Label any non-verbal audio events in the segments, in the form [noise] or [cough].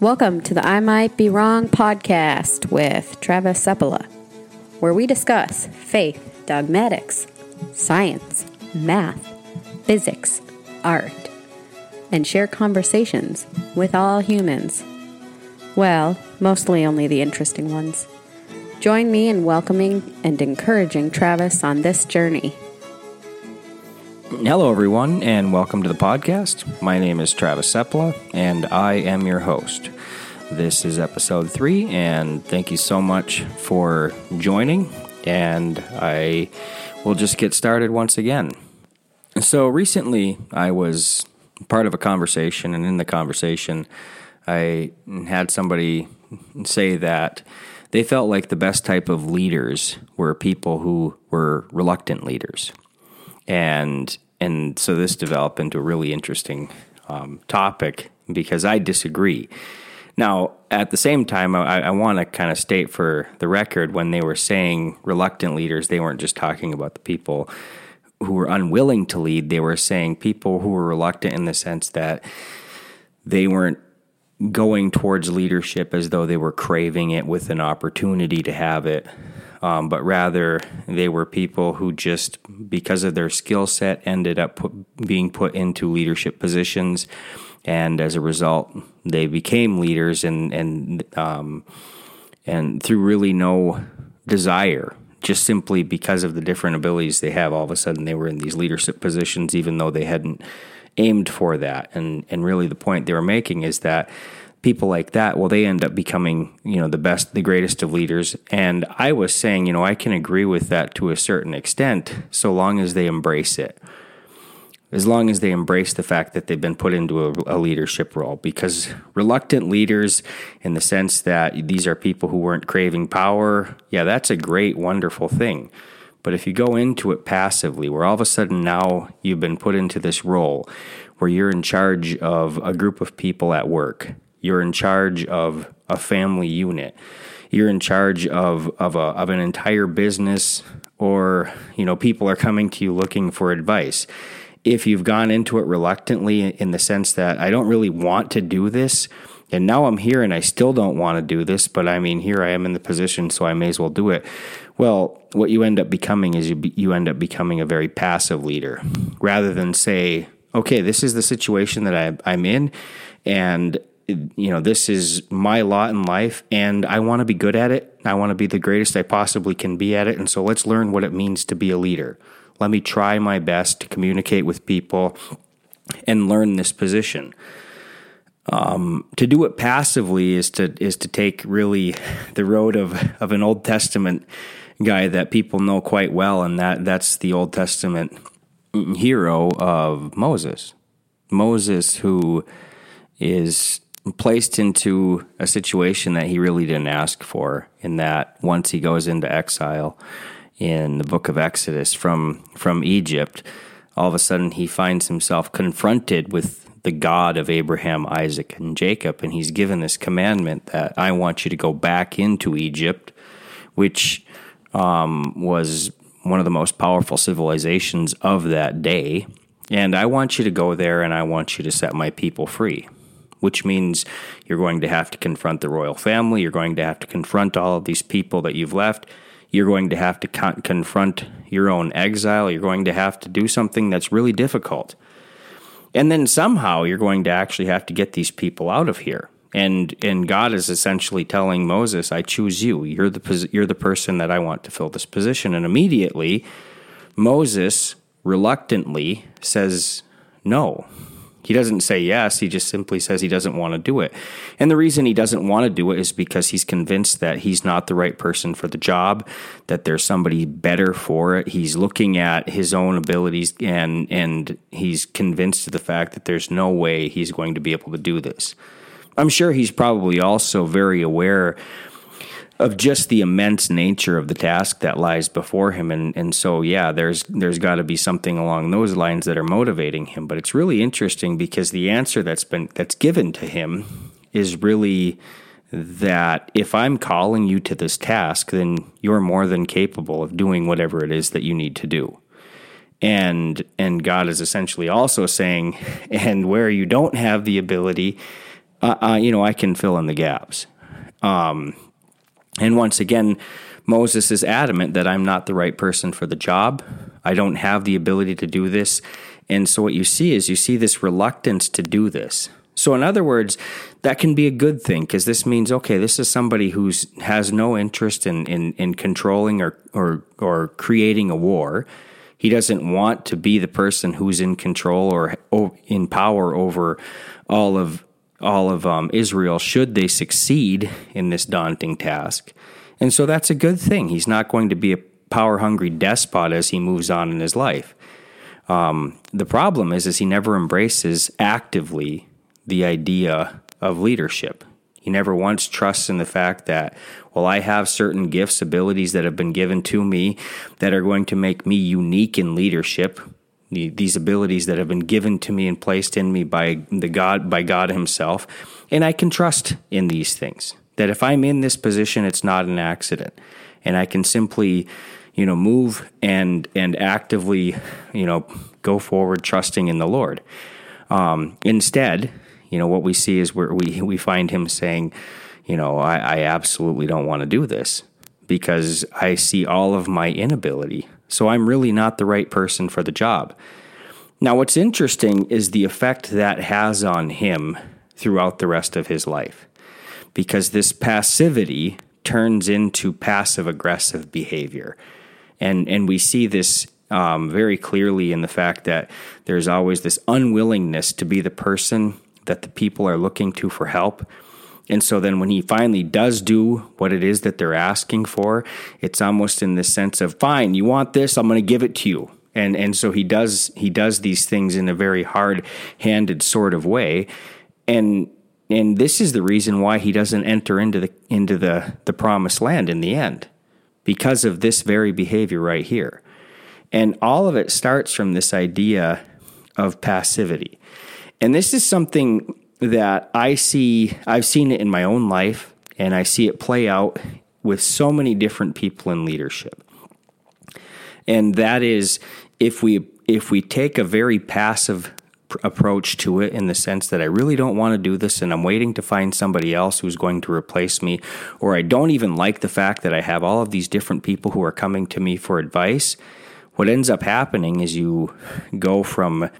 Welcome to the I Might Be Wrong podcast with Travis Seppala, where we discuss faith, dogmatics, science, math, physics, art, and share conversations with all humans. Well, mostly only the interesting ones. Join me in welcoming and encouraging Travis on this journey. Hello, everyone, and welcome to the podcast. My name is Travis Seppala, and I am your host. This is episode three, and thank you so much for joining. And I will just get started once again. So, recently I was part of a conversation, and in the conversation, I had somebody say that they felt like the best type of leaders were people who were reluctant leaders and and so this developed into a really interesting um, topic because I disagree. Now, at the same time, I, I want to kind of state for the record when they were saying reluctant leaders, they weren't just talking about the people who were unwilling to lead. They were saying people who were reluctant in the sense that they weren't going towards leadership as though they were craving it with an opportunity to have it um, but rather they were people who just, because of their skill set, ended up put, being put into leadership positions, and as a result, they became leaders, and and um, and through really no desire, just simply because of the different abilities they have, all of a sudden they were in these leadership positions, even though they hadn't aimed for that, and and really the point they were making is that people like that, well, they end up becoming, you know, the best, the greatest of leaders. And I was saying, you know, I can agree with that to a certain extent, so long as they embrace it. As long as they embrace the fact that they've been put into a, a leadership role, because reluctant leaders, in the sense that these are people who weren't craving power, yeah, that's a great, wonderful thing. But if you go into it passively, where all of a sudden now you've been put into this role where you're in charge of a group of people at work, you're in charge of a family unit. You're in charge of of a of an entire business or, you know, people are coming to you looking for advice. If you've gone into it reluctantly in the sense that I don't really want to do this, and now I'm here and I still don't want to do this, but I mean, here I am in the position, so I may as well do it. Well, what you end up becoming is you, you end up becoming a very passive leader rather than say, okay, this is the situation that I, I'm in, and you know, this is my lot in life and I want to be good at it. I want to be the greatest I possibly can be at it. And so let's learn what it means to be a leader. Let me try my best to communicate with people and learn this position. Um, to do it passively is to is to take really [laughs] the road of, of an Old Testament guy that people know quite well, and that that's the Old Testament hero of Moses. Moses, who is placed into a situation that he really didn't ask for in that once he goes into exile in the book of Exodus from from Egypt all of a sudden he finds himself confronted with the God of Abraham, Isaac, and Jacob and he's given this commandment that I want you to go back into Egypt which um, was one of the most powerful civilizations of that day. And I want you to go there and I want you to set my people free which means you're going to have to confront the royal family. You're going to have to confront all of these people that you've left. You're going to have to con- confront your own exile. You're going to have to do something that's really difficult. And then somehow you're going to actually have to get these people out of here. And and God is essentially telling Moses, "I choose you. You're the you're the person that I want to fill this position." And immediately Moses reluctantly says, "No. He doesn't say yes, he just simply says he doesn't want to do it. And the reason he doesn't want to do it is because he's convinced that he's not the right person for the job, that there's somebody better for it. He's looking at his own abilities and and he's convinced of the fact that there's no way he's going to be able to do this. I'm sure he's probably also very aware of just the immense nature of the task that lies before him. And and so yeah there's there's got to be something along those lines that are motivating him. But it's really interesting because the answer that's been that's given to him is really that if I'm calling you to this task then you're more than capable of doing whatever it is that you need to do. And and God is essentially also saying [laughs] and where you don't have the ability uh, uh, you know, I can fill in the gaps. Um, and once again, Moses is adamant that I'm not the right person for the job. I don't have the ability to do this. And so what you see is you see this reluctance to do this. So in other words, that can be a good thing because this means okay, this is somebody who's has no interest in in, in controlling or, or or creating a war. He doesn't want to be the person who's in control or, or in power over all of all of um, Israel should they succeed in this daunting task. And so that's a good thing. He's not going to be a power hungry despot as he moves on in his life. Um, the problem is, is he never embraces actively the idea of leadership. He never once trusts in the fact that, well, I have certain gifts, abilities that have been given to me that are going to make me unique in leadership. These abilities that have been given to me and placed in me by the God, by God Himself, and I can trust in these things. That if I'm in this position, it's not an accident, and I can simply, you know, move and and actively, you know, go forward, trusting in the Lord. Um, instead, you know, what we see is where we we find him saying, you know, I, I absolutely don't want to do this because I see all of my inability. So I'm really not the right person for the job. Now, what's interesting is the effect that has on him throughout the rest of his life because this passivity turns into passive aggressive behavior. And, and we see this um, very clearly in the fact that there's always this unwillingness to be the person that the people are looking to for help. And so then when he finally does do what it is that they're asking for, it's almost in the sense of, fine, you want this, I'm going to give it to you. And, and so he does he does these things in a very hard-handed sort of way. And and this is the reason why he doesn't enter into the into the, the promised land in the end. Because of this very behavior right here. And all of it starts from this idea of passivity. And this is something that I see, I've seen it in my own life, and I see it play out with so many different people in leadership. And that is if we if we take a very passive approach to it in the sense that I really don't want to do this and I'm waiting to find somebody else who's going to replace me, or I don't even like the fact that I have all of these different people who are coming to me for advice, what ends up happening is you go from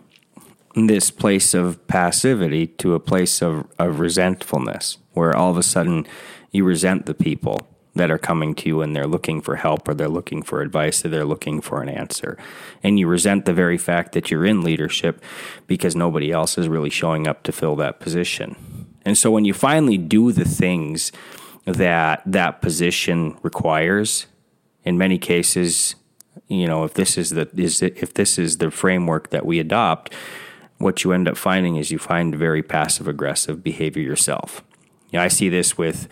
this place of passivity to a place of, of resentfulness, where all of a sudden you resent the people that are coming to you and they're looking for help or they're looking for advice or they're looking for an answer. And you resent the very fact that you're in leadership because nobody else is really showing up to fill that position. And so when you finally do the things that that position requires, in many cases, you know, if this is the is if this is the framework that we adopt, what you end up finding is you find very passive aggressive behavior yourself. You know, I see this with,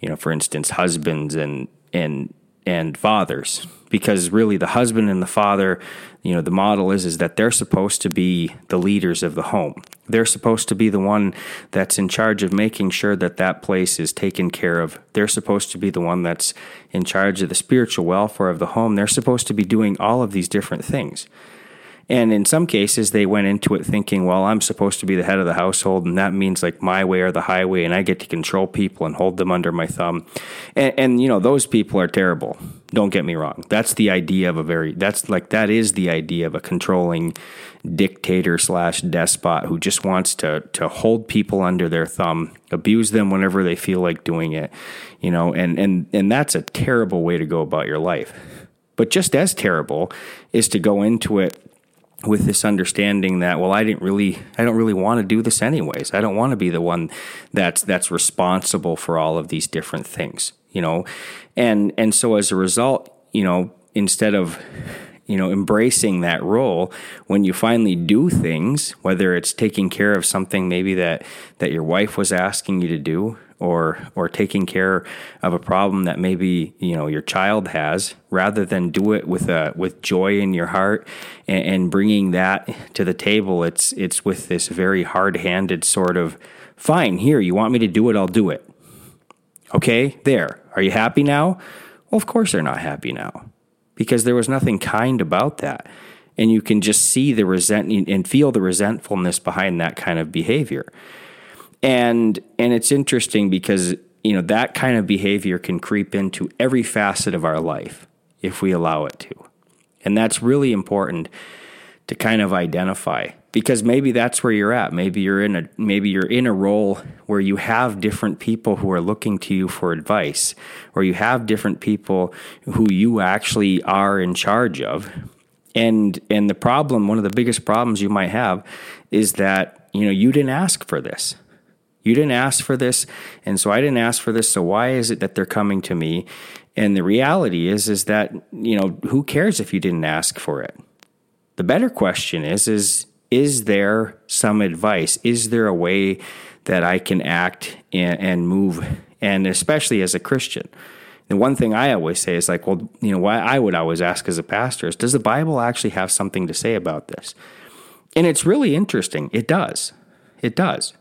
you know, for instance, husbands and and and fathers because really the husband and the father you know the model is is that they're supposed to be the leaders of the home. They're supposed to be the one that's in charge of making sure that that place is taken care of. They're supposed to be the one that's in charge of the spiritual welfare of the home. They're supposed to be doing all of these different things and in some cases, they went into it thinking, well, I'm supposed to be the head of the household, and that means like my way or the highway, and I get to control people and hold them under my thumb. And, and, you know, those people are terrible. Don't get me wrong. That's the idea of a very, that's like, that is the idea of a controlling dictator slash despot who just wants to, to hold people under their thumb, abuse them whenever they feel like doing it, you know, and, and, and that's a terrible way to go about your life. But just as terrible is to go into it with this understanding that well I didn't really I don't really want to do this anyways. I don't want to be the one that's that's responsible for all of these different things, you know. And and so as a result, you know, instead of you know embracing that role when you finally do things whether it's taking care of something maybe that that your wife was asking you to do or or taking care of a problem that maybe you know your child has rather than do it with a with joy in your heart and, and bringing that to the table it's it's with this very hard-handed sort of fine here you want me to do it I'll do it. Okay there. Are you happy now? Well of course they're not happy now because there was nothing kind about that. And you can just see the resent and feel the resentfulness behind that kind of behavior And and it's interesting because you know that kind of behavior can creep into every facet of our life if we allow it to. And that's really important to kind of identify because maybe that's where you're at. Maybe you're in a maybe you're in a role where you have different people who are looking to you for advice or you have different people who you actually are in charge of. And and the problem, one of the biggest problems you might have is that, you know, you didn't ask for this. You didn't ask for this, and so I didn't ask for this, so why is it that they're coming to me? And the reality is is that, you know, who cares if you didn't ask for it? The better question is is is there some advice? Is there a way that I can act and, and move and especially as a Christian? The one thing I always say is like, well, you know, why I would always ask as a pastor is, does the Bible actually have something to say about this? And it's really interesting. It does. It does.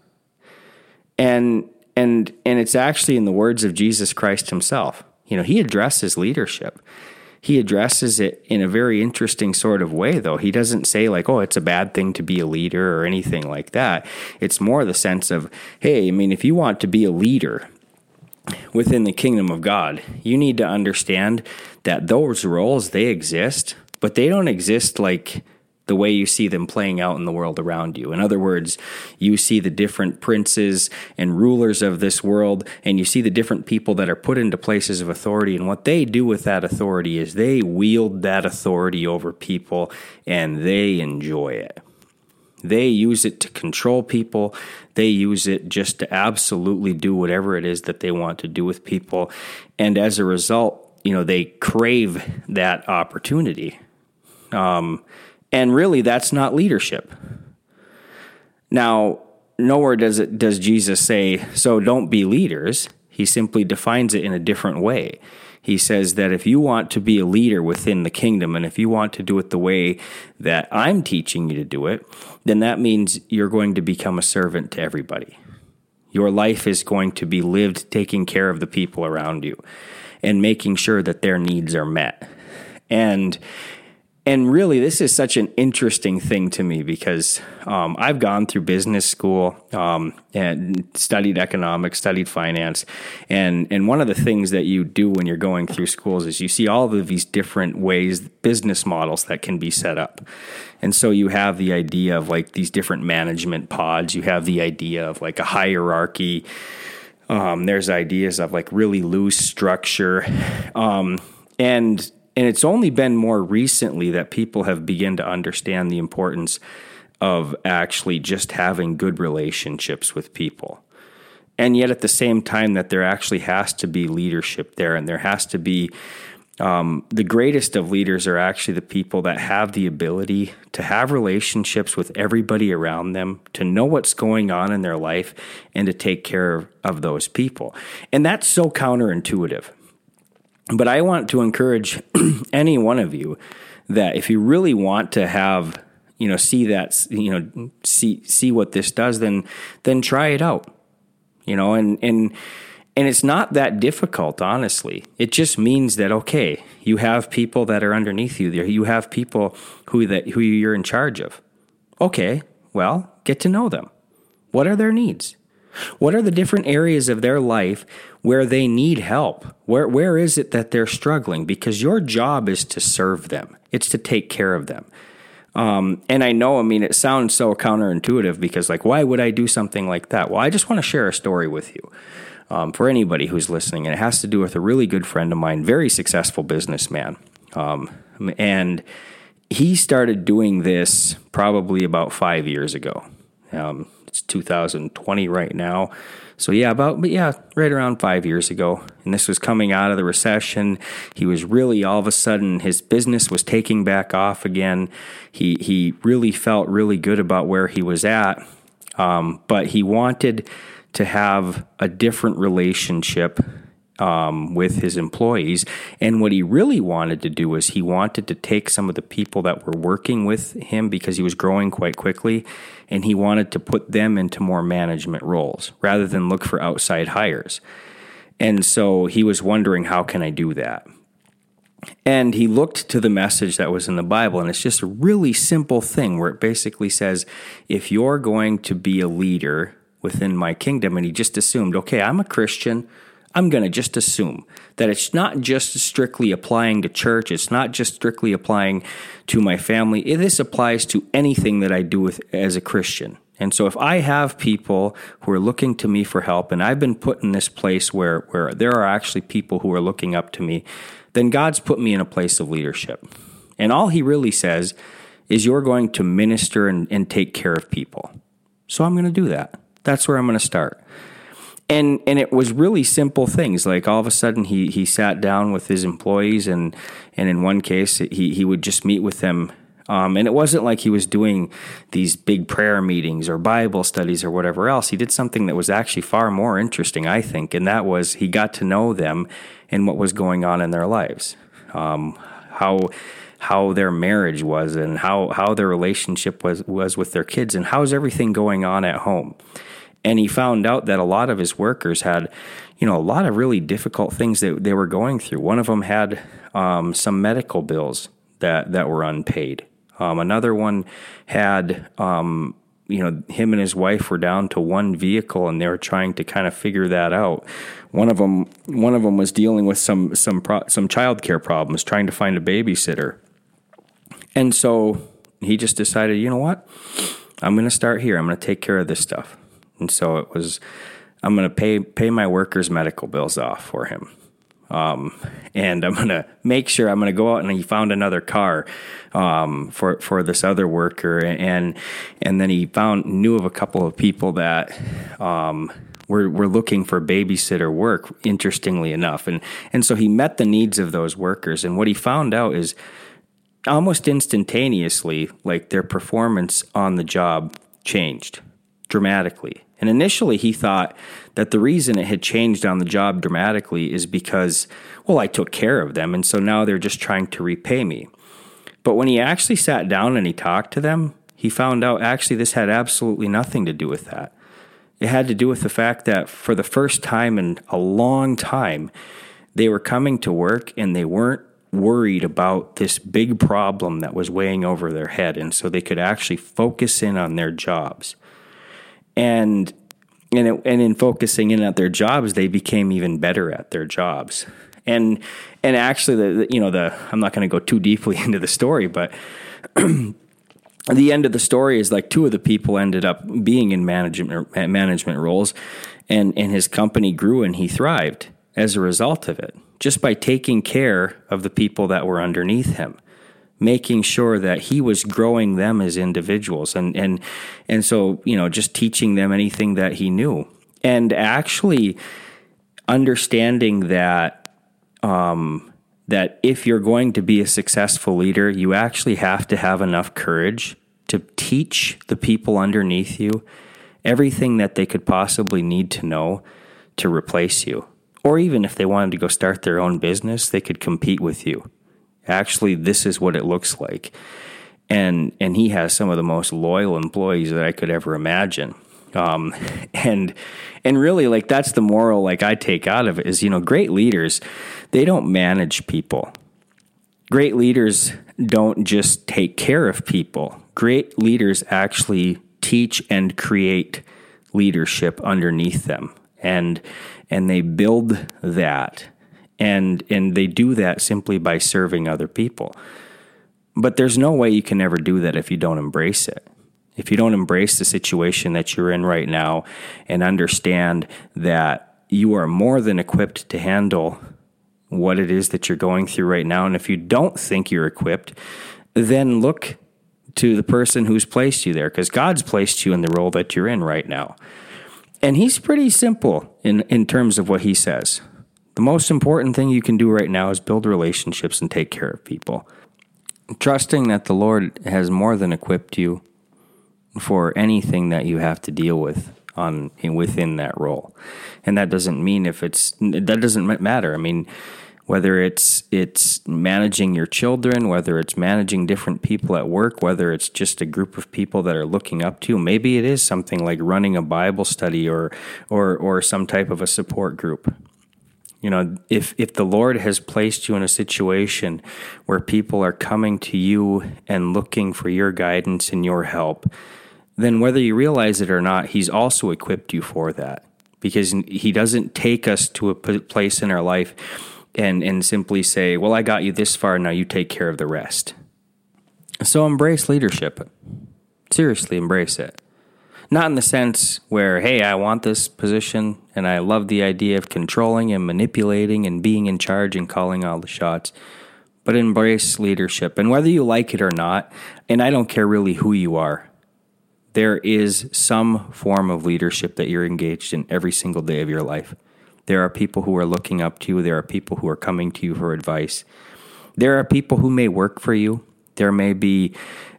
And and and it's actually in the words of Jesus Christ himself. You know, he addresses leadership. He addresses it in a very interesting sort of way though. He doesn't say like, "Oh, it's a bad thing to be a leader" or anything like that. It's more the sense of, "Hey, I mean, if you want to be a leader, within the kingdom of God, you need to understand that those roles they exist, but they don't exist like the way you see them playing out in the world around you. In other words, you see the different princes and rulers of this world, and you see the different people that are put into places of authority. And what they do with that authority is they wield that authority over people and they enjoy it. They use it to control people. They use it just to absolutely do whatever it is that they want to do with people. And as a result, you know, they crave that opportunity. Um, and really, that's not leadership. Now, nowhere does it does Jesus say, "So don't be leaders." He simply defines it in a different way he says that if you want to be a leader within the kingdom and if you want to do it the way that I'm teaching you to do it, then that means you're going to become a servant to everybody. Your life is going to be lived taking care of the people around you and making sure that their needs are met. And and really, this is such an interesting thing to me because um, I've gone through business school um, and studied economics, studied finance, and and one of the things that you do when you're going through schools is you see all of these different ways, business models that can be set up, and so you have the idea of like these different management pods. You have the idea of like a hierarchy. Um, there's ideas of like really loose structure, um, and and it's only been more recently that people have begun to understand the importance of actually just having good relationships with people. And yet, at the same time, that there actually has to be leadership there, and there has to be um, the greatest of leaders are actually the people that have the ability to have relationships with everybody around them, to know what's going on in their life, and to take care of, of those people. And that's so counterintuitive. But I want to encourage [clears throat] any one of you that if you really want to have, you know, see that, you know, see see what this does, then then try it out. You know, and and and it's not that difficult, honestly. It just means that okay, you have people that are underneath you. There, you have people who that who you're in charge of. Okay, well, get to know them. What are their needs? What are the different areas of their life where they need help? Where, where is it that they're struggling? Because your job is to serve them, it's to take care of them. Um, and I know, I mean, it sounds so counterintuitive because, like, why would I do something like that? Well, I just want to share a story with you um, for anybody who's listening. And it has to do with a really good friend of mine, very successful businessman. Um, and he started doing this probably about five years ago. Um, it's 2020 right now. So yeah, about but yeah, right around five years ago, and this was coming out of the recession. He was really all of a sudden his business was taking back off again. He he really felt really good about where he was at, um, but he wanted to have a different relationship um, with his employees. And what he really wanted to do was he wanted to take some of the people that were working with him because he was growing quite quickly, and he wanted to put them into more management roles rather than look for outside hires. And so he was wondering, how can I do that? And he looked to the message that was in the Bible, and it's just a really simple thing where it basically says if you're going to be a leader, within my kingdom. And he just assumed, okay, I'm a Christian. I'm going to just assume that it's not just strictly applying to church. It's not just strictly applying to my family. This applies to anything that I do with, as a Christian. And so if I have people who are looking to me for help and I've been put in this place where, where there are actually people who are looking up to me, then God's put me in a place of leadership. And all he really says is you're going to minister and, and take care of people. So I'm going to do that. That's where I'm going to start. And and it was really simple things. Like all of a sudden he he sat down with his employees and and in one case he he would just meet with them um, and it wasn't like he was doing these big prayer meetings or Bible studies or whatever else. He did something that was actually far more interesting, I think, and that was he got to know them and what was going on in their lives, um, how how their marriage was, and how how their relationship was was with their kids, and how's everything going on at home. And he found out that a lot of his workers had, you know, a lot of really difficult things that they were going through. One of them had um, some medical bills that that were unpaid. Um, another one had, um, you know, him and his wife were down to one vehicle, and they were trying to kind of figure that out. One of them, one of them was dealing with some some pro- some childcare problems, trying to find a babysitter, and so he just decided, you know what, I'm going to start here. I'm going to take care of this stuff, and so it was. I'm going to pay pay my workers' medical bills off for him. Um, and I'm gonna make sure I'm gonna go out and he found another car um, for for this other worker, and and then he found knew of a couple of people that um, were were looking for babysitter work. Interestingly enough, and and so he met the needs of those workers, and what he found out is almost instantaneously, like their performance on the job changed dramatically. And initially, he thought that the reason it had changed on the job dramatically is because, well, I took care of them. And so now they're just trying to repay me. But when he actually sat down and he talked to them, he found out actually this had absolutely nothing to do with that. It had to do with the fact that for the first time in a long time, they were coming to work and they weren't worried about this big problem that was weighing over their head. And so they could actually focus in on their jobs and and it, and in focusing in at their jobs, they became even better at their jobs. And and actually, the, the you know the I'm not going to go too deeply [laughs] into the story, but. [clears throat] the end of the story is like two of the people ended up being in management management roles and and his company grew and he thrived as a result of it just by taking care of the people that were underneath him making sure that he was growing them as individuals and and and so you know just teaching them anything that he knew. And actually understanding that um, that if you're going to be a successful leader you actually have to have enough courage to teach the people underneath you everything that they could possibly need to know to replace you. Or even if they wanted to go start their own business they could compete with you Actually, this is what it looks like. And and he has some of the most loyal employees that I could ever imagine. Um, [laughs] and and really like that's the moral like I take out of it is you know great leaders they don't manage people. Great leaders don't just take care of people. Great leaders actually teach and create leadership underneath them and and they build that and and they do that simply by serving other people. But there's no way you can ever do that if you don't embrace it. If you don't embrace the situation that you're in right now and understand that you are more than equipped to handle what it is that you're going through right now. And if you don't think you're equipped, then look to the person who's placed you there because God's placed you in the role that you're in right now. And he's pretty simple in, in terms of what he says. The most important thing you can do right now is build relationships and take care of people. Trusting that the Lord has more than equipped you for anything that you have to deal with on within that role. And that doesn't mean if it's that doesn't matter. I mean, whether it's it's managing your children, whether it's managing different people at work, whether it's just a group of people that are looking up to you, maybe it is something like running a Bible study or or or some type of a support group. You know, if if the Lord has placed you in a situation where people are coming to you and looking for your guidance and your help, then whether you realize it or not, He's also equipped you for that because He doesn't take us to a place in our life and, and simply say, Well, I got you this far, now you take care of the rest. So embrace leadership. Seriously, embrace it. Not in the sense where, hey, I want this position and I love the idea of controlling and manipulating and being in charge and calling all the shots, but embrace leadership. And whether you like it or not, and I don't care really who you are, there is some form of leadership that you're engaged in every single day of your life. There are people who are looking up to you, there are people who are coming to you for advice. There are people who may work for you. There may be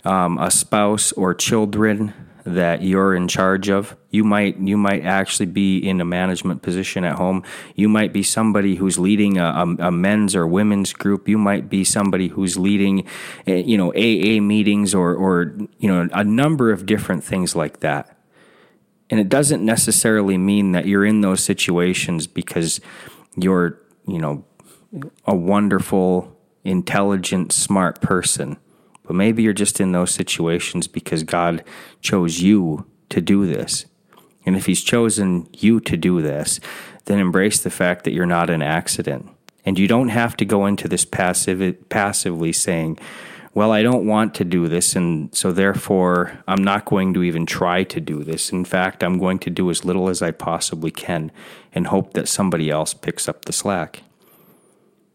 um, a spouse or children that you're in charge of. You might you might actually be in a management position at home. You might be somebody who's leading a, a, a men's or women's group. You might be somebody who's leading, eh, you know, AA meetings or or you know a number of different things like that. And it doesn't necessarily mean that you're in those situations because you're you know a wonderful, intelligent, smart person but maybe you're just in those situations because God chose you to do this. And if He's chosen you to do this, then embrace the fact that you're not an accident. And you don't have to go into this passive, passively saying, well, I don't want to do this, and so therefore I'm not going to even try to do this. In fact, I'm going to do as little as I possibly can and hope that somebody else picks up the slack.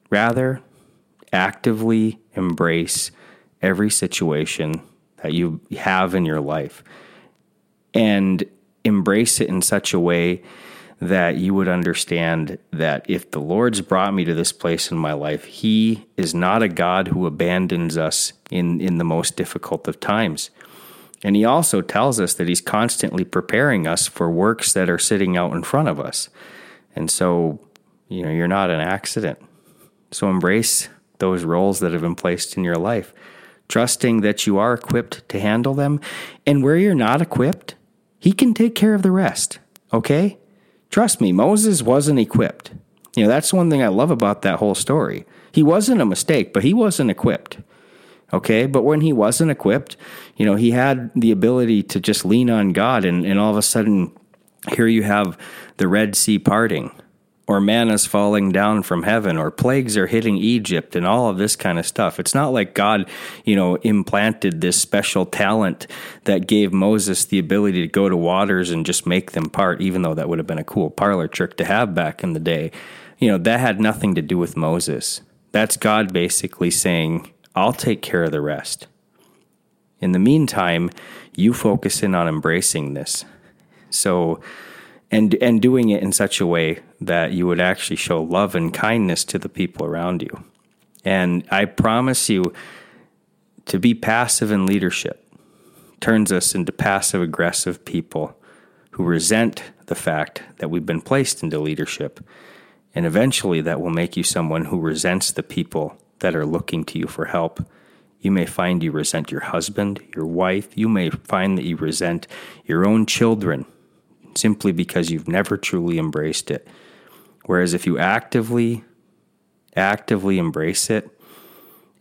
Rather, actively embrace every situation that you have in your life and embrace it in such a way that you would understand that if the Lord's brought me to this place in my life, He is not a God who abandons us in, in the most difficult of times. And He also tells us that He's constantly preparing us for works that are sitting out in front of us. And so, you know, you're not an accident. So embrace those roles that have been placed in your life trusting that you are equipped to handle them. And where you're not equipped, he can take care of the rest. Okay? Trust me, Moses wasn't equipped. You know, that's one thing I love about that whole story. He wasn't a mistake, but he wasn't equipped. Okay? But when he wasn't equipped, you know, he had the ability to just lean on God, and, and all of a sudden, here you have the Red Sea parting or manna's falling down from heaven or plagues are hitting Egypt and all of this kind of stuff. It's not like God, you know, implanted this special talent that gave Moses the ability to go to waters and just make them part, even though that would have been a cool parlor trick to have back in the day. You know, that had nothing to do with Moses. That's God basically saying, I'll take care of the rest. In the meantime, you focus in on embracing this. So, and and doing it in such a way that you would actually show love and kindness to the people around you. And I promise you to be passive in leadership turns us into passive aggressive people who resent the fact that we've been placed into leadership. And eventually that will make you someone who resents the people that are looking to you for help. You may find you resent your husband, your wife. You may find that you resent your own children simply because you've never truly embraced it. Whereas if you actively, actively embrace it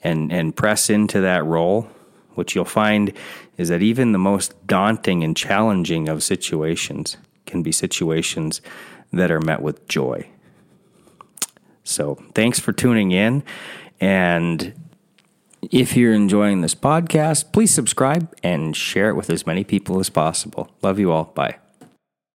and, and press into that role, what you'll find is that even the most daunting and challenging of situations can be situations that are met with joy. So, thanks for tuning in. And if you're enjoying this podcast, please subscribe and share it with as many people as possible. Love you all. Bye.